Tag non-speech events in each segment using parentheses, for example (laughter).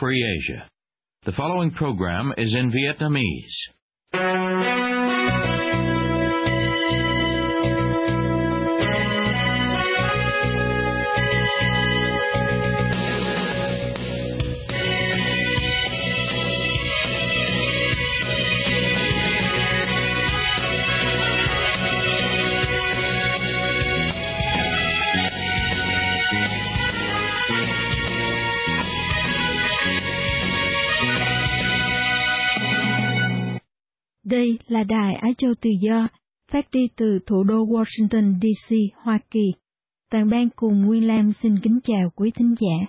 Free Asia. The following program is in Vietnamese. Đây là đài Á Châu Tự Do, phát đi từ thủ đô Washington, D.C., Hoa Kỳ. Toàn ban cùng Nguyên Lam xin kính chào quý thính giả.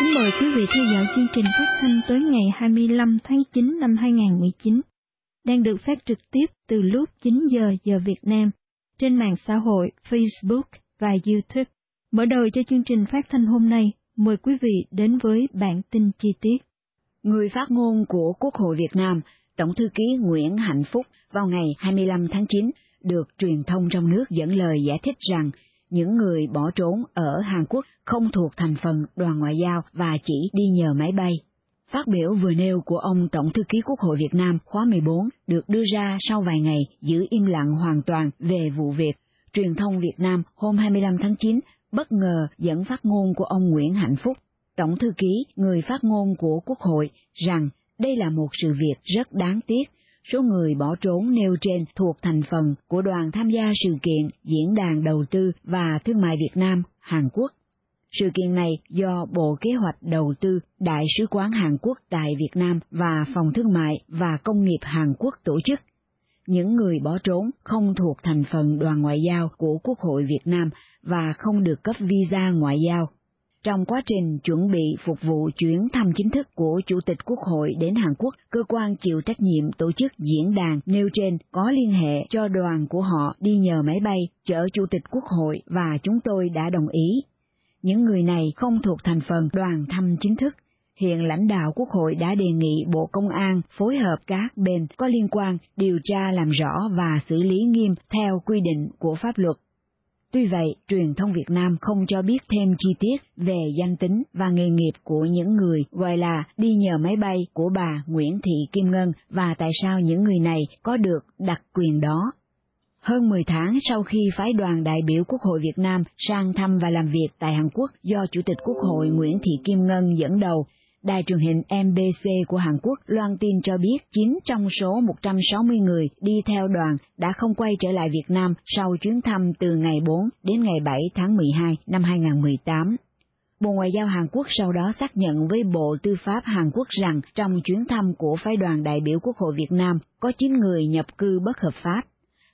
Kính mời quý vị theo dõi chương trình phát thanh tới ngày 25 tháng 9 năm 2019, đang được phát trực tiếp từ lúc 9 giờ giờ Việt Nam trên mạng xã hội Facebook và YouTube. Mở đầu cho chương trình phát thanh hôm nay, mời quý vị đến với bản tin chi tiết. Người phát ngôn của Quốc hội Việt Nam, Tổng thư ký Nguyễn Hạnh Phúc vào ngày 25 tháng 9 được truyền thông trong nước dẫn lời giải thích rằng những người bỏ trốn ở Hàn Quốc không thuộc thành phần đoàn ngoại giao và chỉ đi nhờ máy bay. Phát biểu vừa nêu của ông Tổng thư ký Quốc hội Việt Nam khóa 14 được đưa ra sau vài ngày giữ im lặng hoàn toàn về vụ việc truyền thông Việt Nam hôm 25 tháng 9 bất ngờ dẫn phát ngôn của ông Nguyễn Hạnh Phúc, Tổng thư ký, người phát ngôn của Quốc hội, rằng đây là một sự việc rất đáng tiếc. Số người bỏ trốn nêu trên thuộc thành phần của đoàn tham gia sự kiện Diễn đàn Đầu tư và Thương mại Việt Nam, Hàn Quốc. Sự kiện này do Bộ Kế hoạch Đầu tư, Đại sứ quán Hàn Quốc tại Việt Nam và Phòng Thương mại và Công nghiệp Hàn Quốc tổ chức những người bỏ trốn không thuộc thành phần đoàn ngoại giao của Quốc hội Việt Nam và không được cấp visa ngoại giao. Trong quá trình chuẩn bị phục vụ chuyến thăm chính thức của Chủ tịch Quốc hội đến Hàn Quốc, cơ quan chịu trách nhiệm tổ chức diễn đàn nêu trên có liên hệ cho đoàn của họ đi nhờ máy bay chở Chủ tịch Quốc hội và chúng tôi đã đồng ý. Những người này không thuộc thành phần đoàn thăm chính thức, hiện lãnh đạo Quốc hội đã đề nghị Bộ Công an phối hợp các bên có liên quan điều tra làm rõ và xử lý nghiêm theo quy định của pháp luật. Tuy vậy, truyền thông Việt Nam không cho biết thêm chi tiết về danh tính và nghề nghiệp của những người gọi là đi nhờ máy bay của bà Nguyễn Thị Kim Ngân và tại sao những người này có được đặc quyền đó. Hơn 10 tháng sau khi phái đoàn đại biểu Quốc hội Việt Nam sang thăm và làm việc tại Hàn Quốc do Chủ tịch Quốc hội Nguyễn Thị Kim Ngân dẫn đầu, Đài truyền hình MBC của Hàn Quốc loan tin cho biết 9 trong số 160 người đi theo đoàn đã không quay trở lại Việt Nam sau chuyến thăm từ ngày 4 đến ngày 7 tháng 12 năm 2018. Bộ Ngoại giao Hàn Quốc sau đó xác nhận với Bộ Tư pháp Hàn Quốc rằng trong chuyến thăm của phái đoàn đại biểu Quốc hội Việt Nam có 9 người nhập cư bất hợp pháp.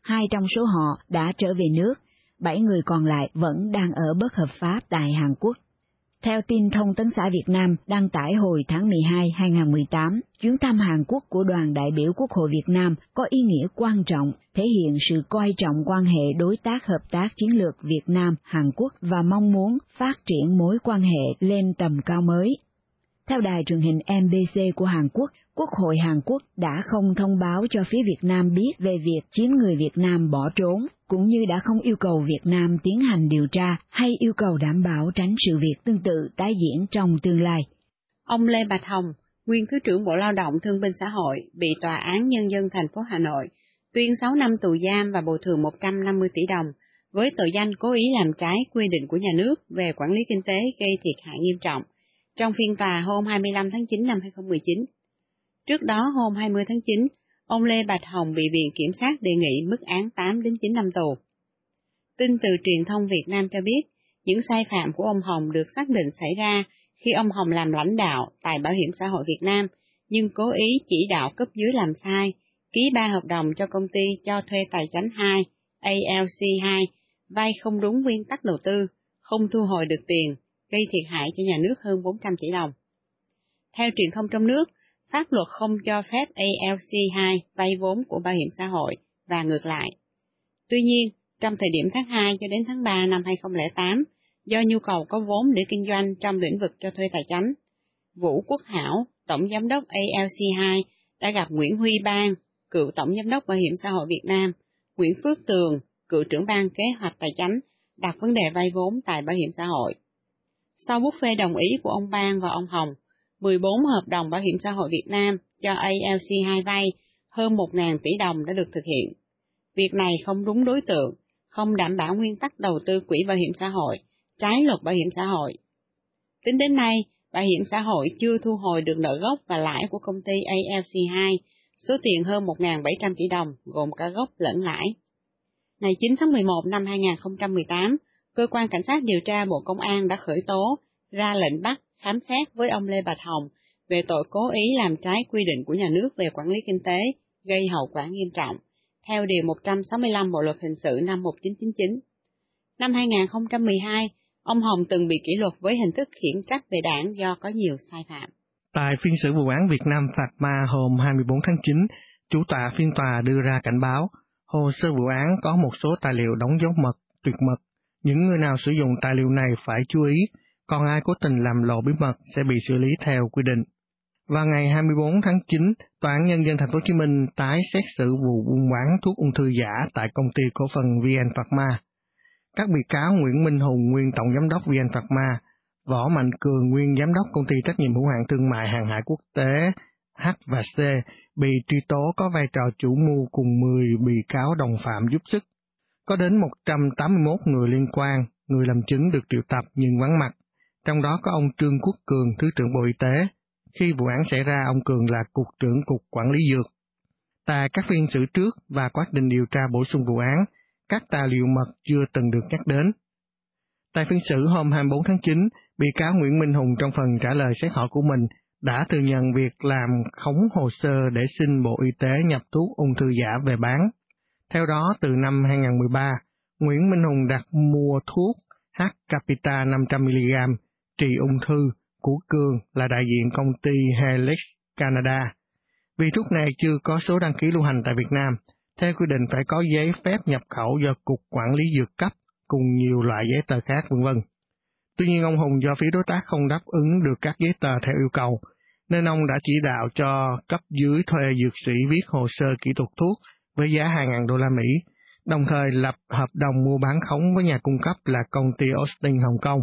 Hai trong số họ đã trở về nước, bảy người còn lại vẫn đang ở bất hợp pháp tại Hàn Quốc. Theo tin thông tấn xã Việt Nam đăng tải hồi tháng 12 2018, chuyến thăm Hàn Quốc của đoàn đại biểu Quốc hội Việt Nam có ý nghĩa quan trọng, thể hiện sự coi trọng quan hệ đối tác hợp tác chiến lược Việt Nam-Hàn Quốc và mong muốn phát triển mối quan hệ lên tầm cao mới. Theo đài truyền hình MBC của Hàn Quốc, Quốc hội Hàn Quốc đã không thông báo cho phía Việt Nam biết về việc chín người Việt Nam bỏ trốn, cũng như đã không yêu cầu Việt Nam tiến hành điều tra hay yêu cầu đảm bảo tránh sự việc tương tự tái diễn trong tương lai. Ông Lê Bạch Hồng, nguyên Thứ trưởng Bộ Lao động Thương binh Xã hội, bị Tòa án Nhân dân thành phố Hà Nội tuyên 6 năm tù giam và bồi thường 150 tỷ đồng với tội danh cố ý làm trái quy định của nhà nước về quản lý kinh tế gây thiệt hại nghiêm trọng trong phiên tòa hôm 25 tháng 9 năm 2019. Trước đó hôm 20 tháng 9, ông Lê Bạch Hồng bị Viện Kiểm sát đề nghị mức án 8 đến 9 năm tù. Tin từ truyền thông Việt Nam cho biết, những sai phạm của ông Hồng được xác định xảy ra khi ông Hồng làm lãnh đạo tại Bảo hiểm xã hội Việt Nam, nhưng cố ý chỉ đạo cấp dưới làm sai, ký ba hợp đồng cho công ty cho thuê tài chánh 2, ALC2, vay không đúng nguyên tắc đầu tư, không thu hồi được tiền, gây thiệt hại cho nhà nước hơn 400 tỷ đồng. Theo truyền thông trong nước, pháp luật không cho phép ALC2 vay vốn của bảo hiểm xã hội và ngược lại. Tuy nhiên, trong thời điểm tháng 2 cho đến tháng 3 năm 2008, do nhu cầu có vốn để kinh doanh trong lĩnh vực cho thuê tài chính, Vũ Quốc Hảo, Tổng Giám đốc ALC2, đã gặp Nguyễn Huy Bang, cựu Tổng Giám đốc Bảo hiểm xã hội Việt Nam, Nguyễn Phước Tường, cựu trưởng ban kế hoạch tài chính, đặt vấn đề vay vốn tại Bảo hiểm xã hội. Sau bút phê đồng ý của ông Bang và ông Hồng, 14 hợp đồng bảo hiểm xã hội Việt Nam cho ALC2 vay hơn 1.000 tỷ đồng đã được thực hiện. Việc này không đúng đối tượng, không đảm bảo nguyên tắc đầu tư quỹ bảo hiểm xã hội, trái luật bảo hiểm xã hội. Tính đến nay, bảo hiểm xã hội chưa thu hồi được nợ gốc và lãi của công ty ALC2, số tiền hơn 1.700 tỷ đồng, gồm cả gốc lẫn lãi. Ngày 9 tháng 11 năm 2018, Cơ quan Cảnh sát điều tra Bộ Công an đã khởi tố, ra lệnh bắt, khám xét với ông Lê Bạch Hồng về tội cố ý làm trái quy định của nhà nước về quản lý kinh tế, gây hậu quả nghiêm trọng, theo Điều 165 Bộ Luật Hình sự năm 1999. Năm 2012, ông Hồng từng bị kỷ luật với hình thức khiển trách về đảng do có nhiều sai phạm. Tại phiên xử vụ án Việt Nam phạt ma hôm 24 tháng 9, chủ tọa phiên tòa đưa ra cảnh báo, hồ sơ vụ án có một số tài liệu đóng dấu mật, tuyệt mật. Những người nào sử dụng tài liệu này phải chú ý, còn ai cố tình làm lộ bí mật sẽ bị xử lý theo quy định. Vào ngày 24 tháng 9, Tòa án Nhân dân Thành phố Hồ Chí Minh tái xét xử vụ buôn bán thuốc ung thư giả tại công ty cổ phần VN Pharma. Các bị cáo Nguyễn Minh Hùng, nguyên tổng giám đốc VN Pharma, Võ Mạnh Cường, nguyên giám đốc công ty trách nhiệm hữu hạn thương mại hàng hải quốc tế H và C bị truy tố có vai trò chủ mưu cùng 10 bị cáo đồng phạm giúp sức. Có đến 181 người liên quan, người làm chứng được triệu tập nhưng vắng mặt. Trong đó có ông Trương Quốc Cường, Thứ trưởng Bộ Y tế. Khi vụ án xảy ra, ông Cường là Cục trưởng Cục Quản lý Dược. Tại các phiên xử trước và quá trình điều tra bổ sung vụ án, các tài liệu mật chưa từng được nhắc đến. Tại phiên xử hôm 24 tháng 9, bị cáo Nguyễn Minh Hùng trong phần trả lời xét hỏi của mình đã thừa nhận việc làm khống hồ sơ để xin Bộ Y tế nhập thuốc ung thư giả về bán. Theo đó, từ năm 2013, Nguyễn Minh Hùng đặt mua thuốc H Capita 500mg trị ung thư của Cường là đại diện công ty Helix Canada. Vì thuốc này chưa có số đăng ký lưu hành tại Việt Nam, theo quy định phải có giấy phép nhập khẩu do Cục Quản lý Dược cấp cùng nhiều loại giấy tờ khác vân vân. Tuy nhiên ông Hùng do phía đối tác không đáp ứng được các giấy tờ theo yêu cầu, nên ông đã chỉ đạo cho cấp dưới thuê dược sĩ viết hồ sơ kỹ thuật thuốc với giá 2.000 đô la Mỹ, đồng thời lập hợp đồng mua bán khống với nhà cung cấp là công ty Austin Hồng Kông.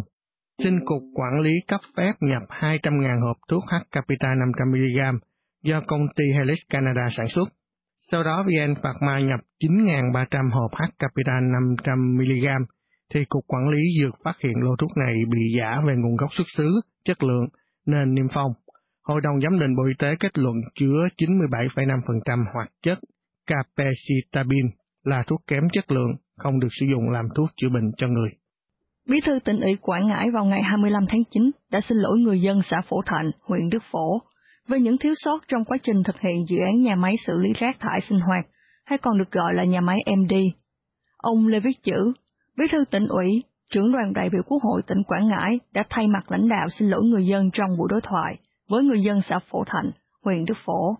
Xin Cục Quản lý cấp phép nhập 200.000 hộp thuốc H Capita 500mg do công ty Helix Canada sản xuất. Sau đó VN Pharma nhập 9.300 hộp H Capita 500mg thì Cục Quản lý Dược phát hiện lô thuốc này bị giả về nguồn gốc xuất xứ, chất lượng, nên niêm phong. Hội đồng giám định Bộ Y tế kết luận chứa 97,5% hoạt chất capecitabin là thuốc kém chất lượng, không được sử dụng làm thuốc chữa bệnh cho người. Bí thư tỉnh ủy Quảng Ngãi vào ngày 25 tháng 9 đã xin lỗi người dân xã Phổ Thạnh, huyện Đức Phổ, về những thiếu sót trong quá trình thực hiện dự án nhà máy xử lý rác thải sinh hoạt, hay còn được gọi là nhà máy MD. Ông Lê Viết Chữ, Bí thư tỉnh ủy, trưởng đoàn đại biểu Quốc hội tỉnh Quảng Ngãi đã thay mặt lãnh đạo xin lỗi người dân trong buổi đối thoại với người dân xã Phổ Thạnh, huyện Đức Phổ.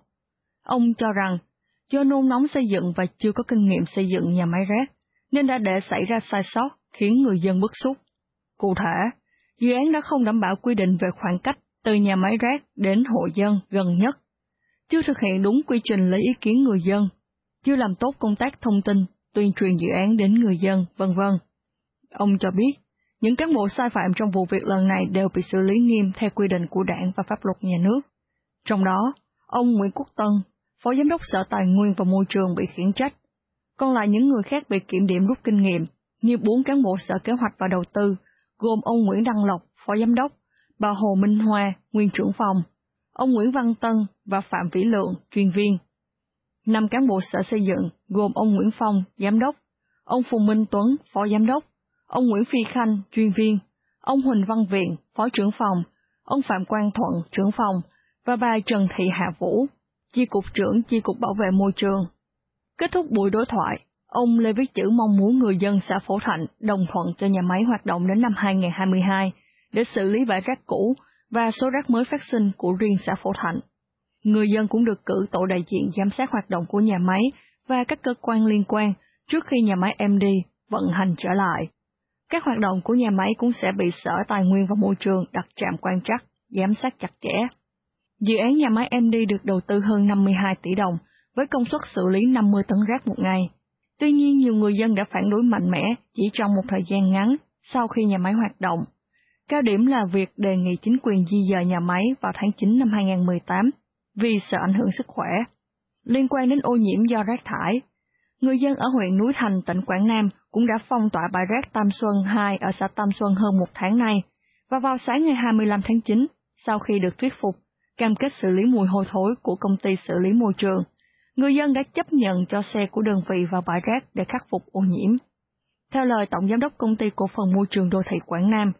Ông cho rằng, do nôn nóng xây dựng và chưa có kinh nghiệm xây dựng nhà máy rác, nên đã để xảy ra sai sót khiến người dân bức xúc. Cụ thể, dự án đã không đảm bảo quy định về khoảng cách từ nhà máy rác đến hộ dân gần nhất, chưa thực hiện đúng quy trình lấy ý kiến người dân, chưa làm tốt công tác thông tin, tuyên truyền dự án đến người dân, vân vân. Ông cho biết, những cán bộ sai phạm trong vụ việc lần này đều bị xử lý nghiêm theo quy định của đảng và pháp luật nhà nước. Trong đó, ông Nguyễn Quốc Tân, Phó Giám đốc Sở Tài nguyên và Môi trường bị khiển trách. Còn lại những người khác bị kiểm điểm rút kinh nghiệm, như bốn cán bộ Sở Kế hoạch và Đầu tư, gồm ông Nguyễn Đăng Lộc, Phó Giám đốc, bà Hồ Minh Hoa, Nguyên trưởng phòng, ông Nguyễn Văn Tân và Phạm Vĩ Lượng, chuyên viên. Năm cán bộ Sở Xây dựng, gồm ông Nguyễn Phong, Giám đốc, ông Phùng Minh Tuấn, Phó Giám đốc, ông Nguyễn Phi Khanh, chuyên viên, ông Huỳnh Văn Viện, phó trưởng phòng, ông Phạm Quang Thuận, trưởng phòng, và bà Trần Thị Hạ Vũ, chi cục trưởng chi cục bảo vệ môi trường. Kết thúc buổi đối thoại, ông Lê Viết Chữ mong muốn người dân xã Phổ Thạnh đồng thuận cho nhà máy hoạt động đến năm 2022 để xử lý bãi rác cũ và số rác mới phát sinh của riêng xã Phổ Thạnh. Người dân cũng được cử tổ đại diện giám sát hoạt động của nhà máy và các cơ quan liên quan trước khi nhà máy MD vận hành trở lại. Các hoạt động của nhà máy cũng sẽ bị Sở Tài nguyên và Môi trường đặt trạm quan trắc, giám sát chặt chẽ. Dự án nhà máy MD được đầu tư hơn 52 tỷ đồng với công suất xử lý 50 tấn rác một ngày. Tuy nhiên, nhiều người dân đã phản đối mạnh mẽ chỉ trong một thời gian ngắn sau khi nhà máy hoạt động. Cao điểm là việc đề nghị chính quyền di dời nhà máy vào tháng 9 năm 2018 vì sợ ảnh hưởng sức khỏe. Liên quan đến ô nhiễm do rác thải, người dân ở huyện Núi Thành, tỉnh Quảng Nam cũng đã phong tỏa bãi rác Tam Xuân 2 ở xã Tam Xuân hơn một tháng nay, và vào sáng ngày 25 tháng 9, sau khi được thuyết phục, cam kết xử lý mùi hôi thối của công ty xử lý môi trường, người dân đã chấp nhận cho xe của đơn vị vào bãi rác để khắc phục ô nhiễm. Theo lời Tổng Giám đốc Công ty Cổ phần Môi trường Đô thị Quảng Nam,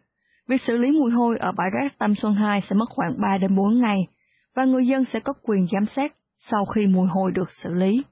việc xử lý mùi hôi ở bãi rác Tam Xuân 2 sẽ mất khoảng 3 đến 4 ngày, và người dân sẽ có quyền giám sát sau khi mùi hôi được xử lý.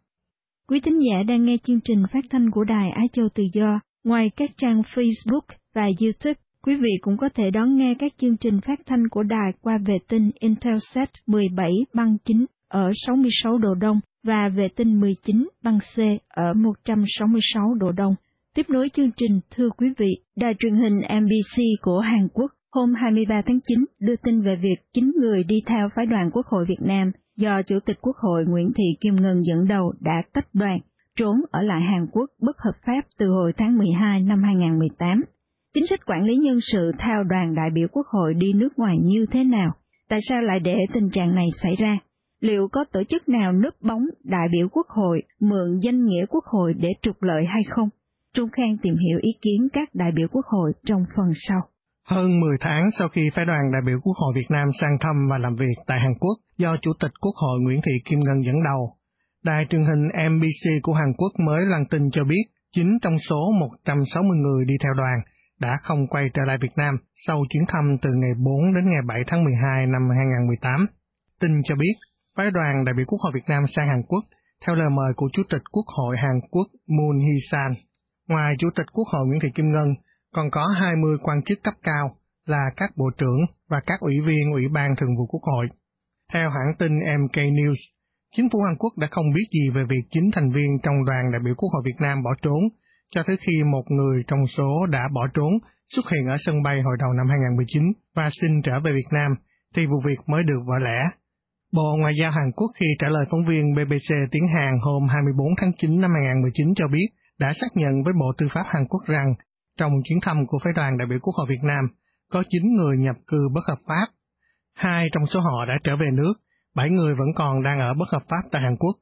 Quý thính giả đang nghe chương trình phát thanh của Đài Á Châu Tự Do. Ngoài các trang Facebook và YouTube, quý vị cũng có thể đón nghe các chương trình phát thanh của đài qua vệ tinh Intelsat 17 băng 9 ở 66 độ Đông và vệ tinh 19 băng C ở 166 độ Đông. Tiếp nối chương trình, thưa quý vị, đài truyền hình MBC của Hàn Quốc hôm 23 tháng 9 đưa tin về việc 9 người đi theo phái đoàn Quốc hội Việt Nam do Chủ tịch Quốc hội Nguyễn Thị Kim Ngân dẫn đầu đã tách đoàn, trốn ở lại Hàn Quốc bất hợp pháp từ hồi tháng 12 năm 2018. Chính sách quản lý nhân sự theo đoàn đại biểu Quốc hội đi nước ngoài như thế nào? Tại sao lại để tình trạng này xảy ra? Liệu có tổ chức nào núp bóng đại biểu Quốc hội mượn danh nghĩa Quốc hội để trục lợi hay không? Trung Khang tìm hiểu ý kiến các đại biểu Quốc hội trong phần sau. Hơn 10 tháng sau khi phái đoàn đại biểu Quốc hội Việt Nam sang thăm và làm việc tại Hàn Quốc do Chủ tịch Quốc hội Nguyễn Thị Kim Ngân dẫn đầu, đài truyền hình MBC của Hàn Quốc mới lan tin cho biết 9 trong số 160 người đi theo đoàn đã không quay trở lại Việt Nam sau chuyến thăm từ ngày 4 đến ngày 7 tháng 12 năm 2018. Tin cho biết, phái đoàn đại biểu Quốc hội Việt Nam sang Hàn Quốc theo lời mời của Chủ tịch Quốc hội Hàn Quốc Moon Hee-san. Ngoài Chủ tịch Quốc hội Nguyễn Thị Kim Ngân, còn có 20 quan chức cấp cao là các bộ trưởng và các ủy viên Ủy ban Thường vụ Quốc hội. Theo hãng tin MK News, chính phủ Hàn Quốc đã không biết gì về việc chính thành viên trong đoàn đại biểu Quốc hội Việt Nam bỏ trốn, cho tới khi một người trong số đã bỏ trốn xuất hiện ở sân bay hồi đầu năm 2019 và xin trở về Việt Nam, thì vụ việc mới được vỡ lẽ. Bộ Ngoại giao Hàn Quốc khi trả lời phóng viên BBC tiếng Hàn hôm 24 tháng 9 năm 2019 cho biết đã xác nhận với Bộ Tư pháp Hàn Quốc rằng trong chuyến thăm của phái đoàn đại biểu Quốc hội Việt Nam, có 9 người nhập cư bất hợp pháp. Hai trong số họ đã trở về nước, 7 người vẫn còn đang ở bất hợp pháp tại Hàn Quốc.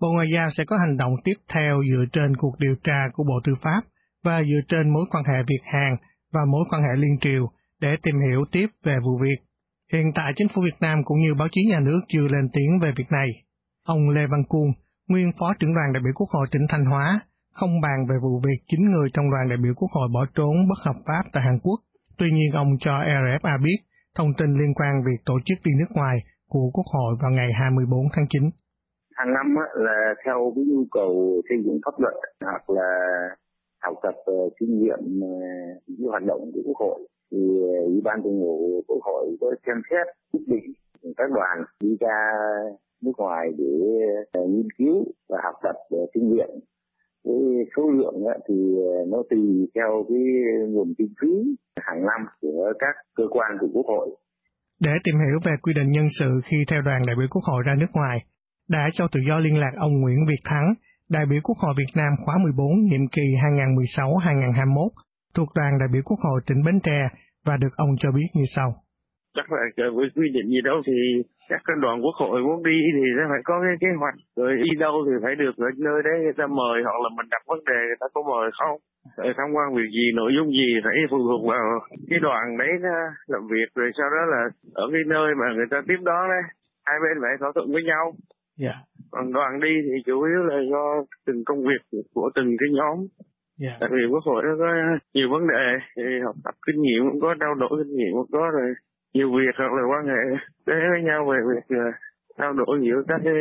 Bộ Ngoại giao sẽ có hành động tiếp theo dựa trên cuộc điều tra của Bộ Tư pháp và dựa trên mối quan hệ Việt-Hàn và mối quan hệ liên triều để tìm hiểu tiếp về vụ việc. Hiện tại chính phủ Việt Nam cũng như báo chí nhà nước chưa lên tiếng về việc này. Ông Lê Văn Cuông, nguyên phó trưởng đoàn đại biểu Quốc hội tỉnh Thanh Hóa, không bàn về vụ việc chín người trong đoàn đại biểu Quốc hội bỏ trốn bất hợp pháp tại Hàn Quốc. Tuy nhiên ông cho RFA biết thông tin liên quan việc tổ chức đi nước ngoài của Quốc hội vào ngày 24 tháng 9. Hàng năm là theo cái nhu cầu xây dựng pháp luật hoặc là học tập ờ, kinh nghiệm ờ, hoạt động của Quốc hội thì Ủy ban thường vụ Quốc hội có xem xét quyết định các đoàn đi ra nước ngoài để ờ, nghiên cứu và học tập kinh nghiệm cái số lượng thì ờ, nó tùy theo cái nguồn kinh phí hàng năm của các cơ quan của quốc hội. Để tìm hiểu về quy định nhân sự khi theo đoàn đại biểu quốc hội ra nước ngoài, đã cho tự do liên lạc ông Nguyễn Việt Thắng, đại biểu Quốc hội Việt Nam khóa 14 nhiệm kỳ 2016-2021 thuộc đoàn đại biểu Quốc hội tỉnh Bến Tre và được ông cho biết như sau chắc là với quy định gì đâu thì các cái đoàn quốc hội muốn đi thì sẽ phải có cái kế hoạch rồi đi đâu thì phải được ở nơi đấy người ta mời hoặc là mình đặt vấn đề người ta có mời không rồi tham quan việc gì nội dung gì phải phụ thuộc vào cái đoàn đấy làm việc rồi sau đó là ở cái nơi mà người ta tiếp đón đấy hai bên phải thỏa thuận với nhau yeah. Dạ. còn đoàn đi thì chủ yếu là do từng công việc của từng cái nhóm yeah. tại vì quốc hội nó có nhiều vấn đề thì học tập kinh nghiệm cũng có trao đổi kinh nghiệm cũng có rồi nhiều việc hoặc là quan hệ tế với nhau về việc trao đổi giữa các cái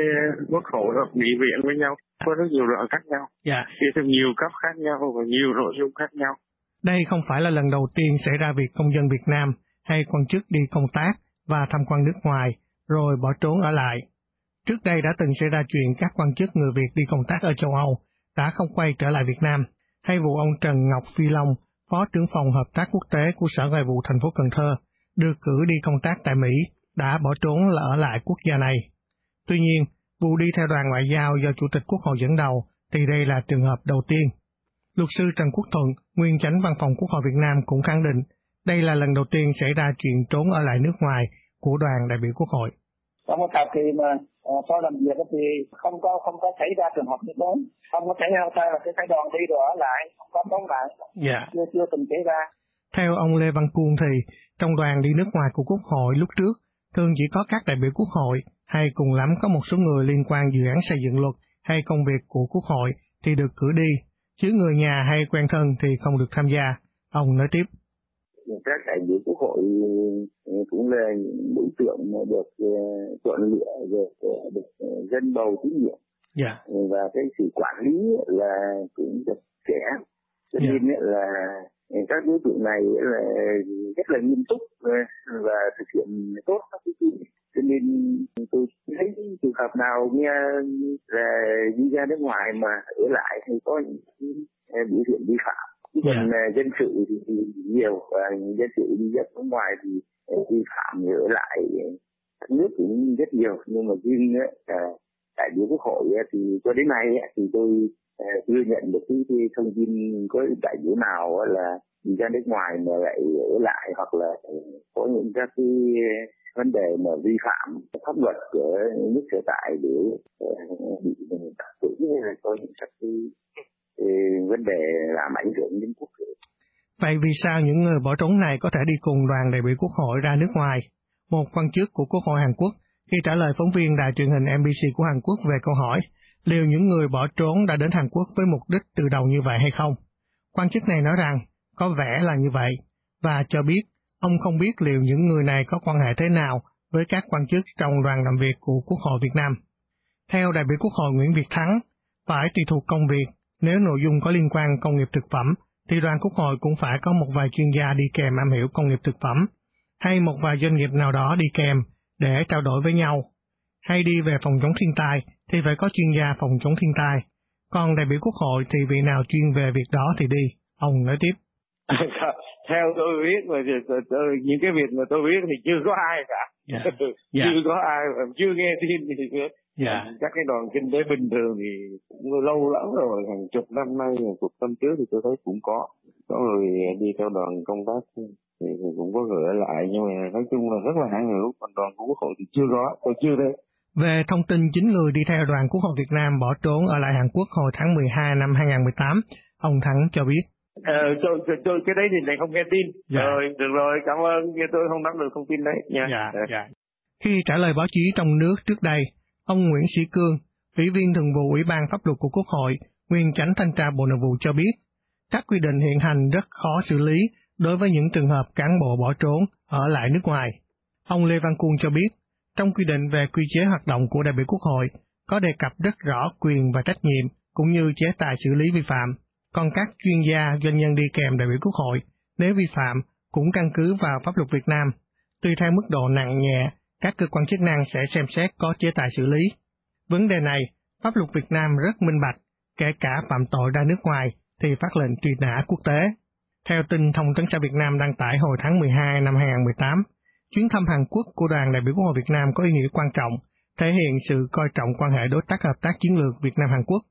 quốc hội hoặc nghị viện với nhau có rất nhiều loại khác nhau dạ chia theo nhiều cấp khác nhau và nhiều nội dung khác nhau đây không phải là lần đầu tiên xảy ra việc công dân Việt Nam hay quan chức đi công tác và tham quan nước ngoài rồi bỏ trốn ở lại. Trước đây đã từng xảy ra chuyện các quan chức người Việt đi công tác ở châu Âu đã không quay trở lại Việt Nam, hay vụ ông Trần Ngọc Phi Long, Phó trưởng phòng hợp tác quốc tế của Sở Ngoại vụ thành phố Cần Thơ, được cử đi công tác tại Mỹ đã bỏ trốn là ở lại quốc gia này. Tuy nhiên, Vụ đi theo đoàn ngoại giao do Chủ tịch Quốc hội dẫn đầu thì đây là trường hợp đầu tiên. Luật sư Trần Quốc Thuận, nguyên chánh văn phòng Quốc hội Việt Nam cũng khẳng định đây là lần đầu tiên xảy ra chuyện trốn ở lại nước ngoài của đoàn đại biểu Quốc hội. Trong một thời kỳ mà sau làm việc thì không có không có xảy ra trường hợp như thế, không có xảy ra là cái phái đoàn đi rồi ở lại, không có đóng lại, dạ. chưa chưa từng xảy ra. Theo ông Lê Văn Cuông thì trong đoàn đi nước ngoài của Quốc hội lúc trước thường chỉ có các đại biểu Quốc hội hay cùng lắm có một số người liên quan dự án xây dựng luật hay công việc của Quốc hội thì được cử đi, chứ người nhà hay quen thân thì không được tham gia. Ông nói tiếp các đại biểu quốc hội cũng là những đối tượng được ờ, chọn lựa được ờ, được ờ, dân bầu tín nhiệm yeah. Dạ. và cái sự quản lý là cũng chặt chẽ cho yeah. Dạ. nên là các đối tượng này là rất là nghiêm túc và thực hiện tốt các cái quy định cho nên tôi thấy trường hợp nào nghe là đi ra nước ngoài mà ở lại thì có những biểu hiện vi phạm Dạ. còn yeah. Dạ. dân sự thì, thì nhiều và dân sự đi ra nước ngoài thì vi phạm ở lại ờ, nước cũng rất nhiều nhưng mà riêng ờ, đại biểu quốc hội thì cho đến nay thì tôi chưa nhận được cái, thông tin có đại biểu nào là đi ra nước ngoài mà lại ở lại hoặc là có những các cái vấn đề mà vi phạm pháp luật của nước sở tại để bị bắt hay là có những các cái vấn đề làm ảnh hưởng đến quốc hội. Vậy vì sao những người bỏ trốn này có thể đi cùng đoàn đại biểu quốc hội ra nước ngoài? Một quan chức của Quốc hội Hàn Quốc khi trả lời phóng viên đài truyền hình MBC của Hàn Quốc về câu hỏi liệu những người bỏ trốn đã đến Hàn Quốc với mục đích từ đầu như vậy hay không? Quan chức này nói rằng có vẻ là như vậy và cho biết ông không biết liệu những người này có quan hệ thế nào với các quan chức trong đoàn làm việc của Quốc hội Việt Nam. Theo đại biểu Quốc hội Nguyễn Việt Thắng, phải tùy thuộc công việc nếu nội dung có liên quan công nghiệp thực phẩm, thì đoàn quốc hội cũng phải có một vài chuyên gia đi kèm am hiểu công nghiệp thực phẩm, hay một vài doanh nghiệp nào đó đi kèm để trao đổi với nhau. Hay đi về phòng chống thiên tai thì phải có chuyên gia phòng chống thiên tai. Còn đại biểu quốc hội thì vị nào chuyên về việc đó thì đi. Ông nói tiếp. (laughs) Theo tôi biết mà những cái việc mà tôi biết thì chưa có ai cả. Yeah. Dạ. yeah. Dạ. (laughs) chưa có ai, chưa nghe tin gì nữa Dạ. Các cái đoàn kinh tế bình thường thì cũng lâu lắm rồi, hàng chục năm nay, chục năm trước thì tôi thấy cũng có. Có người đi theo đoàn công tác thì cũng có người ở lại, nhưng mà nói chung là rất là hạn hữu, còn đoàn của Quốc hội thì chưa có, tôi chưa thấy. Về thông tin chín người đi theo đoàn Quốc hội Việt Nam bỏ trốn ở lại Hàn Quốc hồi tháng 12 năm 2018, ông Thắng cho biết. Ờ, tôi, tôi, cái đấy thì lại không nghe tin. Dạ. Rồi, được rồi, cảm ơn, tôi không nắm được thông tin đấy nha. Dạ, dạ. Khi trả lời báo chí trong nước trước đây, Ông Nguyễn Sĩ Cương, Ủy viên Thường vụ Ủy ban Pháp luật của Quốc hội, nguyên tránh thanh tra Bộ Nội vụ cho biết, các quy định hiện hành rất khó xử lý đối với những trường hợp cán bộ bỏ trốn ở lại nước ngoài. Ông Lê Văn Cuông cho biết, trong quy định về quy chế hoạt động của đại biểu Quốc hội có đề cập rất rõ quyền và trách nhiệm cũng như chế tài xử lý vi phạm. Còn các chuyên gia doanh nhân đi kèm đại biểu Quốc hội, nếu vi phạm cũng căn cứ vào pháp luật Việt Nam, tùy theo mức độ nặng nhẹ các cơ quan chức năng sẽ xem xét có chế tài xử lý. Vấn đề này, pháp luật Việt Nam rất minh bạch, kể cả phạm tội ra nước ngoài thì phát lệnh truy nã quốc tế. Theo tin Thông tấn xã Việt Nam đăng tải hồi tháng 12 năm 2018, chuyến thăm Hàn Quốc của đoàn đại biểu Quốc hội Việt Nam có ý nghĩa quan trọng, thể hiện sự coi trọng quan hệ đối tác hợp tác chiến lược Việt Nam-Hàn Quốc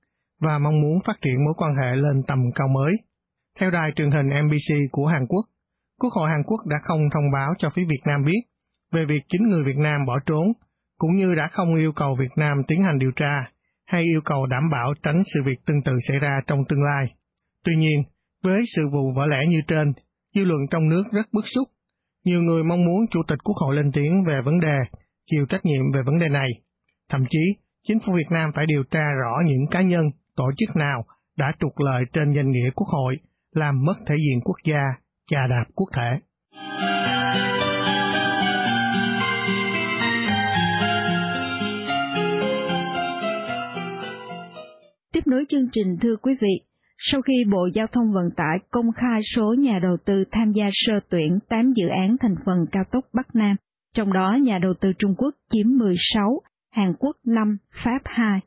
và mong muốn phát triển mối quan hệ lên tầm cao mới. Theo đài truyền hình MBC của Hàn Quốc, Quốc hội Hàn Quốc đã không thông báo cho phía Việt Nam biết về việc chính người Việt Nam bỏ trốn, cũng như đã không yêu cầu Việt Nam tiến hành điều tra hay yêu cầu đảm bảo tránh sự việc tương tự xảy ra trong tương lai. Tuy nhiên, với sự vụ vỡ lẽ như trên, dư luận trong nước rất bức xúc. Nhiều người mong muốn Chủ tịch Quốc hội lên tiếng về vấn đề, chịu trách nhiệm về vấn đề này. Thậm chí, chính phủ Việt Nam phải điều tra rõ những cá nhân, tổ chức nào đã trục lợi trên danh nghĩa Quốc hội, làm mất thể diện quốc gia, chà đạp quốc thể. Tiếp nối chương trình thưa quý vị, sau khi Bộ Giao thông Vận tải công khai số nhà đầu tư tham gia sơ tuyển 8 dự án thành phần cao tốc Bắc Nam, trong đó nhà đầu tư Trung Quốc chiếm 16, Hàn Quốc 5, Pháp 2.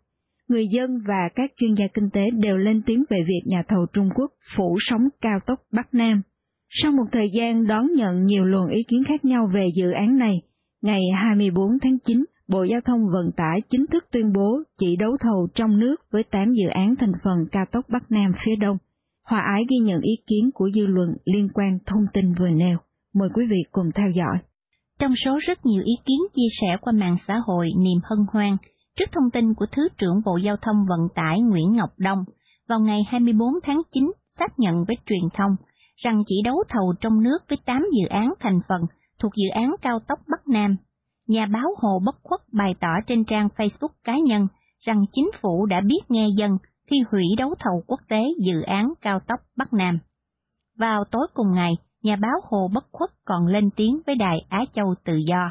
Người dân và các chuyên gia kinh tế đều lên tiếng về việc nhà thầu Trung Quốc phủ sóng cao tốc Bắc Nam. Sau một thời gian đón nhận nhiều luồng ý kiến khác nhau về dự án này, ngày 24 tháng 9, Bộ Giao thông Vận tải chính thức tuyên bố chỉ đấu thầu trong nước với 8 dự án thành phần cao tốc Bắc Nam phía Đông. Hòa ái ghi nhận ý kiến của dư luận liên quan thông tin vừa nêu. Mời quý vị cùng theo dõi. Trong số rất nhiều ý kiến chia sẻ qua mạng xã hội niềm hân hoan, trước thông tin của Thứ trưởng Bộ Giao thông Vận tải Nguyễn Ngọc Đông, vào ngày 24 tháng 9 xác nhận với truyền thông rằng chỉ đấu thầu trong nước với 8 dự án thành phần thuộc dự án cao tốc Bắc Nam. Nhà báo Hồ Bất Khuất bày tỏ trên trang Facebook cá nhân rằng chính phủ đã biết nghe dân khi hủy đấu thầu quốc tế dự án cao tốc Bắc Nam. Vào tối cùng ngày, nhà báo Hồ Bất Khuất còn lên tiếng với đài Á Châu Tự Do.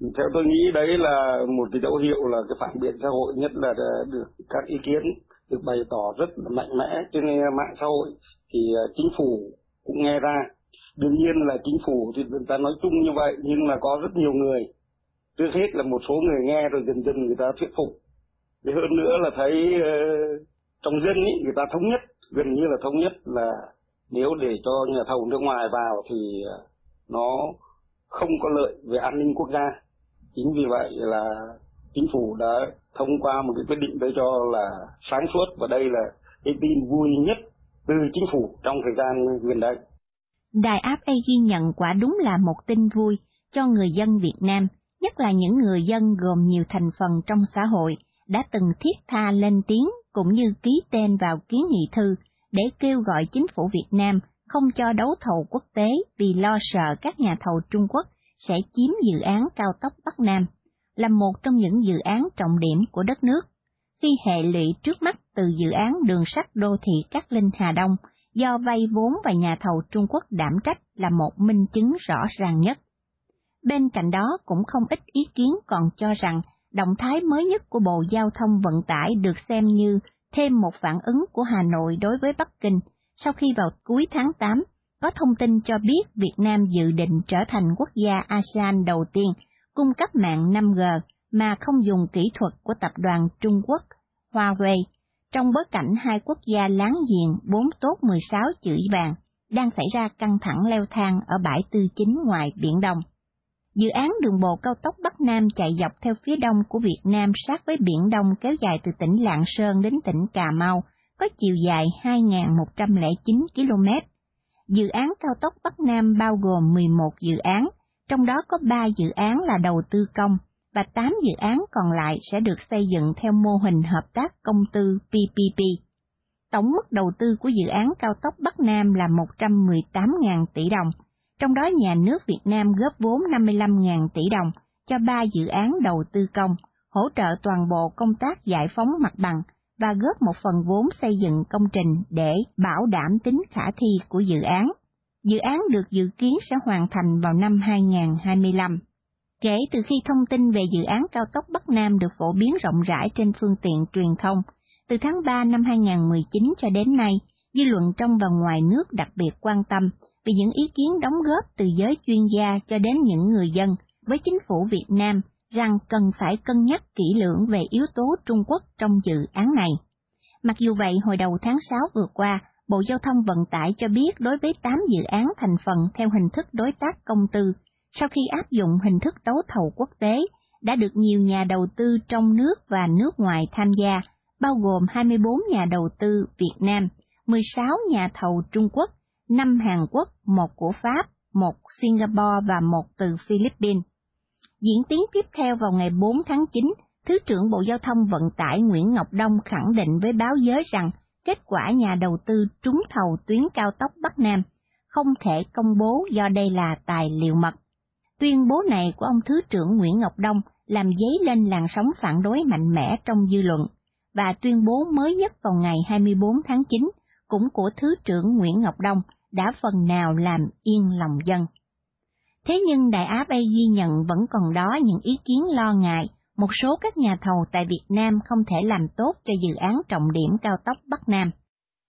Theo tôi nghĩ đấy là một cái dấu hiệu là cái phản biện xã hội nhất là được các ý kiến được bày tỏ rất là mạnh mẽ trên mạng xã hội thì à, chính phủ cũng nghe ra đương nhiên là chính phủ thì người ta nói chung như vậy nhưng là có rất nhiều người trước hết là một số người nghe rồi dần dần người ta thuyết phục. Thì hơn nữa là thấy ờ, trong dân ý, người ta thống nhất gần như là thống nhất là nếu để cho nhà thầu nước ngoài vào thì ờ, nó không có lợi về an ninh quốc gia. Chính vì vậy là chính phủ đã thông qua một cái quyết định để cho là sáng suốt và đây là cái tin vui nhất từ chính phủ trong thời gian gần đây. Đài áp A ghi nhận quả đúng là một tin vui cho người dân Việt Nam, nhất là những người dân gồm nhiều thành phần trong xã hội đã từng thiết tha lên tiếng cũng như ký tên vào kiến nghị thư để kêu gọi chính phủ Việt Nam không cho đấu thầu quốc tế vì lo sợ các nhà thầu Trung Quốc sẽ chiếm dự án cao tốc Bắc Nam, là một trong những dự án trọng điểm của đất nước. Khi hệ lụy trước mắt từ dự án đường sắt đô thị Cát Linh Hà Đông do vay vốn và nhà thầu Trung Quốc đảm trách là một minh chứng rõ ràng nhất. Bên cạnh đó cũng không ít ý kiến còn cho rằng động thái mới nhất của Bộ Giao thông Vận tải được xem như thêm một phản ứng của Hà Nội đối với Bắc Kinh sau khi vào cuối tháng 8 có thông tin cho biết Việt Nam dự định trở thành quốc gia ASEAN đầu tiên cung cấp mạng 5G mà không dùng kỹ thuật của tập đoàn Trung Quốc, Huawei trong bối cảnh hai quốc gia láng giềng 4 tốt 16 chữ vàng đang xảy ra căng thẳng leo thang ở bãi tư chính ngoài Biển Đông. Dự án đường bộ cao tốc Bắc Nam chạy dọc theo phía đông của Việt Nam sát với Biển Đông kéo dài từ tỉnh Lạng Sơn đến tỉnh Cà Mau, có chiều dài 2.109 km. Dự án cao tốc Bắc Nam bao gồm 11 dự án, trong đó có 3 dự án là đầu tư công và 8 dự án còn lại sẽ được xây dựng theo mô hình hợp tác công tư PPP. Tổng mức đầu tư của dự án cao tốc Bắc Nam là 118.000 tỷ đồng, trong đó nhà nước Việt Nam góp vốn 55.000 tỷ đồng cho 3 dự án đầu tư công, hỗ trợ toàn bộ công tác giải phóng mặt bằng và góp một phần vốn xây dựng công trình để bảo đảm tính khả thi của dự án. Dự án được dự kiến sẽ hoàn thành vào năm 2025. Kể từ khi thông tin về dự án cao tốc Bắc Nam được phổ biến rộng rãi trên phương tiện truyền thông, từ tháng 3 năm 2019 cho đến nay, dư luận trong và ngoài nước đặc biệt quan tâm vì những ý kiến đóng góp từ giới chuyên gia cho đến những người dân với chính phủ Việt Nam rằng cần phải cân nhắc kỹ lưỡng về yếu tố Trung Quốc trong dự án này. Mặc dù vậy, hồi đầu tháng 6 vừa qua, Bộ Giao thông Vận tải cho biết đối với 8 dự án thành phần theo hình thức đối tác công tư, sau khi áp dụng hình thức đấu thầu quốc tế, đã được nhiều nhà đầu tư trong nước và nước ngoài tham gia, bao gồm 24 nhà đầu tư Việt Nam, 16 nhà thầu Trung Quốc, 5 Hàn Quốc, một của Pháp, một Singapore và một từ Philippines. Diễn tiến tiếp theo vào ngày 4 tháng 9, Thứ trưởng Bộ Giao thông Vận tải Nguyễn Ngọc Đông khẳng định với báo giới rằng kết quả nhà đầu tư trúng thầu tuyến cao tốc Bắc Nam không thể công bố do đây là tài liệu mật. Tuyên bố này của ông Thứ trưởng Nguyễn Ngọc Đông làm dấy lên làn sóng phản đối mạnh mẽ trong dư luận, và tuyên bố mới nhất vào ngày 24 tháng 9 cũng của Thứ trưởng Nguyễn Ngọc Đông đã phần nào làm yên lòng dân. Thế nhưng Đại Á Bay ghi nhận vẫn còn đó những ý kiến lo ngại một số các nhà thầu tại Việt Nam không thể làm tốt cho dự án trọng điểm cao tốc Bắc Nam.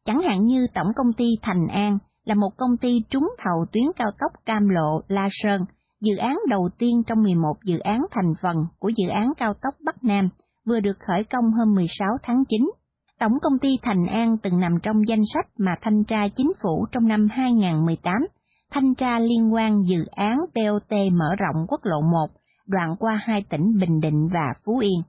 Chẳng hạn như Tổng công ty Thành An là một công ty trúng thầu tuyến cao tốc Cam Lộ La Sơn, dự án đầu tiên trong 11 dự án thành phần của dự án cao tốc Bắc Nam, vừa được khởi công hôm 16 tháng 9. Tổng công ty Thành An từng nằm trong danh sách mà thanh tra chính phủ trong năm 2018 thanh tra liên quan dự án BOT mở rộng quốc lộ 1 đoạn qua hai tỉnh Bình Định và Phú Yên.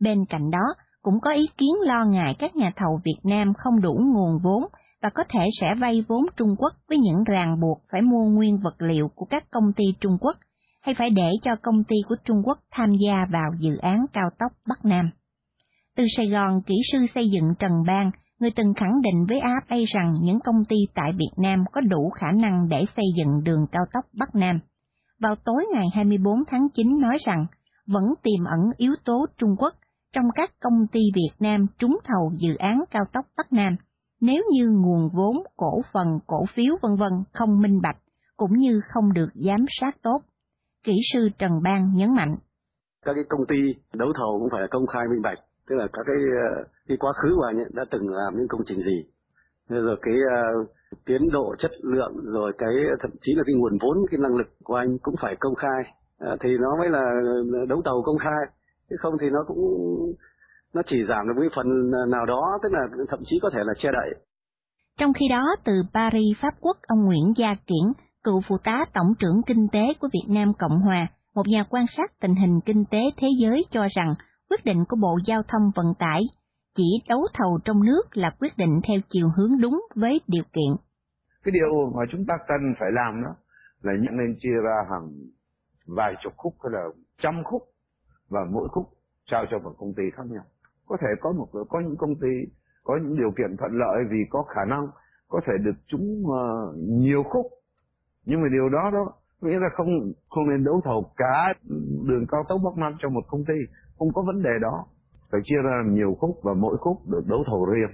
Bên cạnh đó, cũng có ý kiến lo ngại các nhà thầu Việt Nam không đủ nguồn vốn và có thể sẽ vay vốn Trung Quốc với những ràng buộc phải mua nguyên vật liệu của các công ty Trung Quốc hay phải để cho công ty của Trung Quốc tham gia vào dự án cao tốc Bắc Nam. Từ Sài Gòn, kỹ sư xây dựng Trần Bang, người từng khẳng định với AFA rằng những công ty tại Việt Nam có đủ khả năng để xây dựng đường cao tốc Bắc Nam. Vào tối ngày 24 tháng 9 nói rằng vẫn tiềm ẩn yếu tố Trung Quốc trong các công ty Việt Nam trúng thầu dự án cao tốc Bắc Nam, nếu như nguồn vốn, cổ phần, cổ phiếu vân vân không minh bạch, cũng như không được giám sát tốt. Kỹ sư Trần Bang nhấn mạnh. Các cái công ty đấu thầu cũng phải công khai minh bạch, tức là các cái, ờ, cái quá khứ của anh ấy đã từng làm những công trình gì, rồi cái uh, tiến độ chất lượng, rồi cái ờ, thậm chí là cái nguồn vốn, cái năng lực của anh cũng phải công khai, uh, thì nó mới là đấu thầu công khai. Chứ không thì nó cũng nó chỉ giảm được một phần nào đó tức là thậm chí có thể là che đậy. Trong khi đó từ Paris Pháp Quốc ông Nguyễn Gia Kiển cựu phụ tá tổng trưởng kinh tế của Việt Nam Cộng Hòa một nhà quan sát tình hình kinh tế thế giới cho rằng quyết định của Bộ Giao thông Vận tải chỉ đấu thầu trong nước là quyết định theo chiều hướng đúng với điều kiện. Cái điều mà chúng ta cần phải làm đó là nhận nên chia ra hàng vài chục khúc hay là trăm khúc và mỗi khúc trao cho một công ty khác nhau. Có thể có một có những công ty có những điều kiện thuận lợi vì có khả năng có thể được chúng uh, ờ, nhiều khúc. Nhưng mà điều đó đó nghĩa là không không nên đấu thầu cả đường cao tốc bắc nam cho một công ty không có vấn đề đó. Phải chia ra nhiều khúc và mỗi khúc được đấu thầu riêng.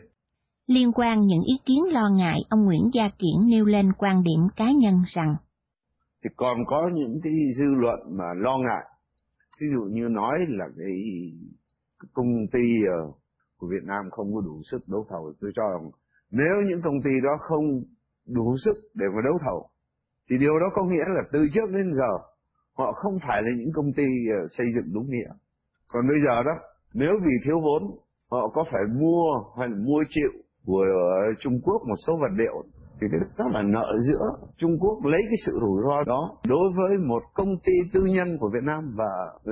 Liên quan những ý kiến lo ngại ông Nguyễn Gia Kiển nêu lên quan điểm cá nhân rằng thì còn có những cái dư luận mà lo ngại. Ví dụ như nói là cái công ty ờ, của Việt Nam không có đủ sức đấu thầu. Tôi cho rằng nếu những công ty đó không đủ sức để mà đấu thầu thì điều đó có nghĩa là từ trước đến giờ họ không phải là những công ty ờ, xây dựng đúng nghĩa còn bây giờ đó nếu vì thiếu vốn họ có phải mua hay là mua chịu của Trung Quốc một số vật liệu thì cái đó là nợ giữa Trung Quốc lấy cái sự rủi ro đó đối với một công ty tư nhân của Việt Nam và uh,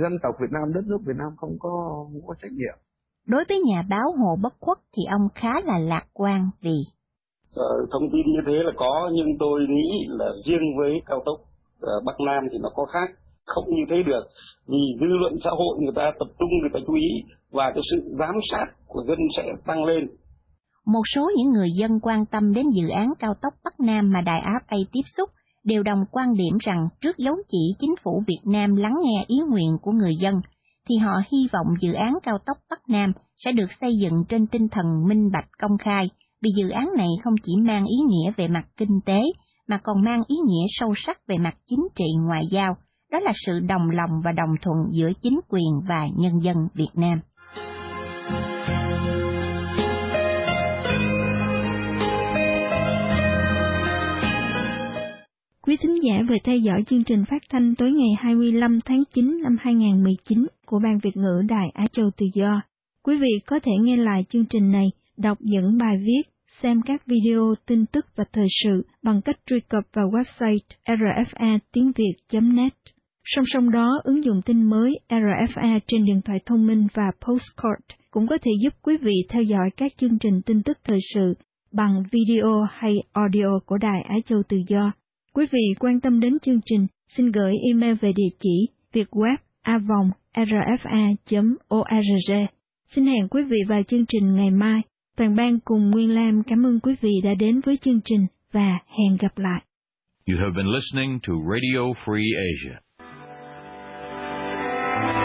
dân tộc Việt Nam, đất nước Việt Nam không có không có trách nhiệm. Đối với nhà báo Hồ Bất Khuất thì ông khá là lạc quan vì ờ, thông tin như thế là có nhưng tôi nghĩ là riêng với cao tốc uh, Bắc Nam thì nó có khác không như thế được. Vì dư luận xã hội người ta tập trung người ta chú ý và cái sự giám sát của dân sẽ tăng lên. Một số những người dân quan tâm đến dự án cao tốc Bắc Nam mà Đài Á Tây tiếp xúc đều đồng quan điểm rằng trước dấu chỉ chính phủ Việt Nam lắng nghe ý nguyện của người dân, thì họ hy vọng dự án cao tốc Bắc Nam sẽ được xây dựng trên tinh thần minh bạch công khai, vì dự án này không chỉ mang ý nghĩa về mặt kinh tế, mà còn mang ý nghĩa sâu sắc về mặt chính trị ngoại giao, đó là sự đồng lòng và đồng thuận giữa chính quyền và nhân dân Việt Nam. Quý thính giả vừa theo dõi chương trình phát thanh tối ngày 25 tháng 9 năm 2019 của Ban Việt ngữ Đài Á Châu Tự Do. Quý vị có thể nghe lại chương trình này, đọc những bài viết, xem các video, tin tức và thời sự bằng cách truy cập vào website rfa tiếng việt.net. Song song đó, ứng dụng tin mới RFA trên điện thoại thông minh và postcard cũng có thể giúp quý vị theo dõi các chương trình tin tức thời sự bằng video hay audio của Đài Á Châu Tự Do Quý vị quan tâm đến chương trình, xin gửi email về địa chỉ vietweb avong rfa.org. Xin hẹn quý vị vào chương trình ngày mai. Toàn ban cùng Nguyên Lam cảm ơn quý vị đã đến với chương trình và hẹn gặp lại. You have been listening to Radio Free Asia. Amen.